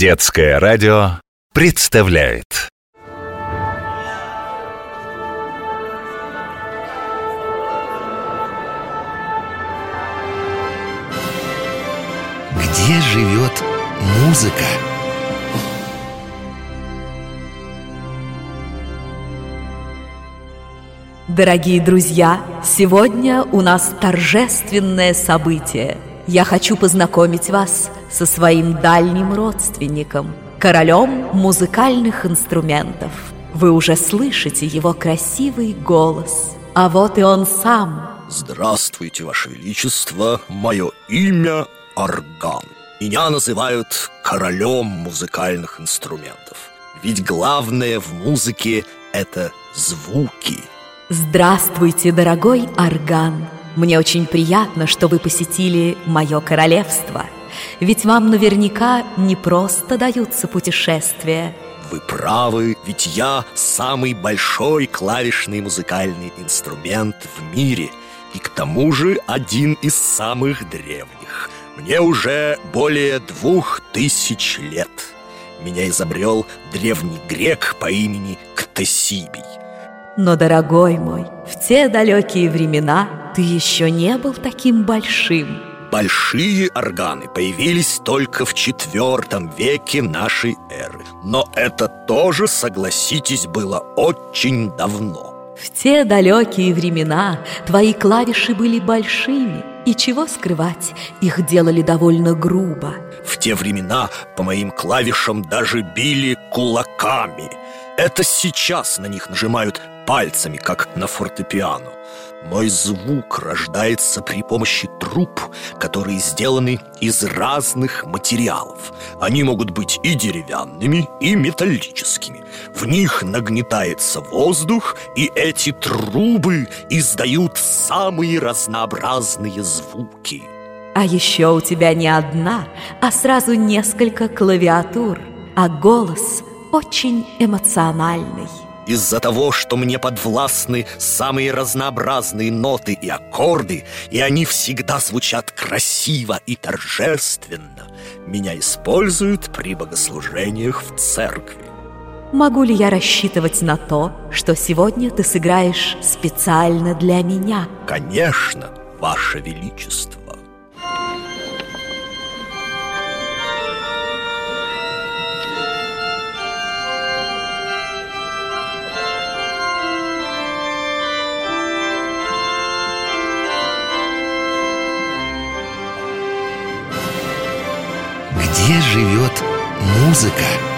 Детское радио представляет Где живет музыка? Дорогие друзья, сегодня у нас торжественное событие. Я хочу познакомить вас со своим дальним родственником, королем музыкальных инструментов. Вы уже слышите его красивый голос. А вот и он сам. Здравствуйте, Ваше Величество, мое имя Орган. Меня называют королем музыкальных инструментов. Ведь главное в музыке – это звуки – Здравствуйте, дорогой Орган! Мне очень приятно, что вы посетили мое королевство. Ведь вам наверняка не просто даются путешествия. Вы правы, ведь я самый большой клавишный музыкальный инструмент в мире И к тому же один из самых древних Мне уже более двух тысяч лет Меня изобрел древний грек по имени Ктесибий но, дорогой мой, в те далекие времена ты еще не был таким большим. Большие органы появились только в четвертом веке нашей эры. Но это тоже, согласитесь, было очень давно. В те далекие времена твои клавиши были большими, и чего скрывать, их делали довольно грубо. В те времена по моим клавишам даже били кулаками. Это сейчас на них нажимают пальцами, как на фортепиано. Мой звук рождается при помощи труб, которые сделаны из разных материалов. Они могут быть и деревянными, и металлическими. В них нагнетается воздух, и эти трубы издают самые разнообразные звуки. А еще у тебя не одна, а сразу несколько клавиатур, а голос очень эмоциональный. Из-за того, что мне подвластны самые разнообразные ноты и аккорды, и они всегда звучат красиво и торжественно, меня используют при богослужениях в церкви. Могу ли я рассчитывать на то, что сегодня ты сыграешь специально для меня? Конечно, Ваше Величество. Где живет музыка?